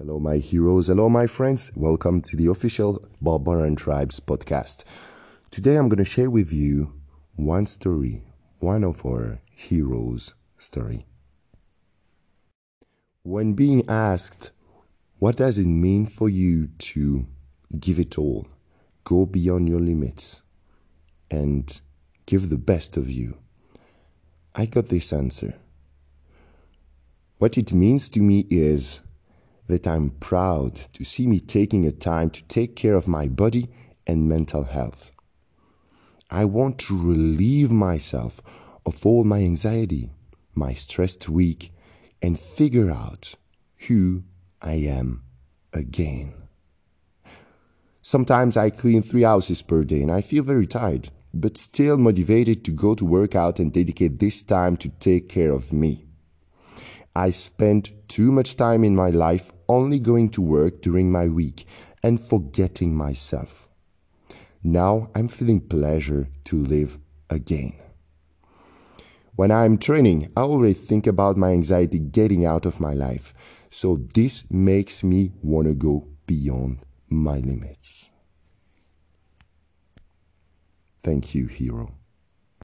Hello, my heroes. Hello, my friends. Welcome to the official Barbarian Tribes podcast. Today, I'm going to share with you one story, one of our heroes' story. When being asked, what does it mean for you to give it all, go beyond your limits, and give the best of you? I got this answer. What it means to me is that I'm proud to see me taking a time to take care of my body and mental health. I want to relieve myself of all my anxiety, my stressed week, and figure out who I am again. Sometimes I clean three houses per day and I feel very tired, but still motivated to go to work out and dedicate this time to take care of me. I spent too much time in my life only going to work during my week and forgetting myself. Now I'm feeling pleasure to live again. When I'm training, I always think about my anxiety getting out of my life. So this makes me want to go beyond my limits. Thank you, hero.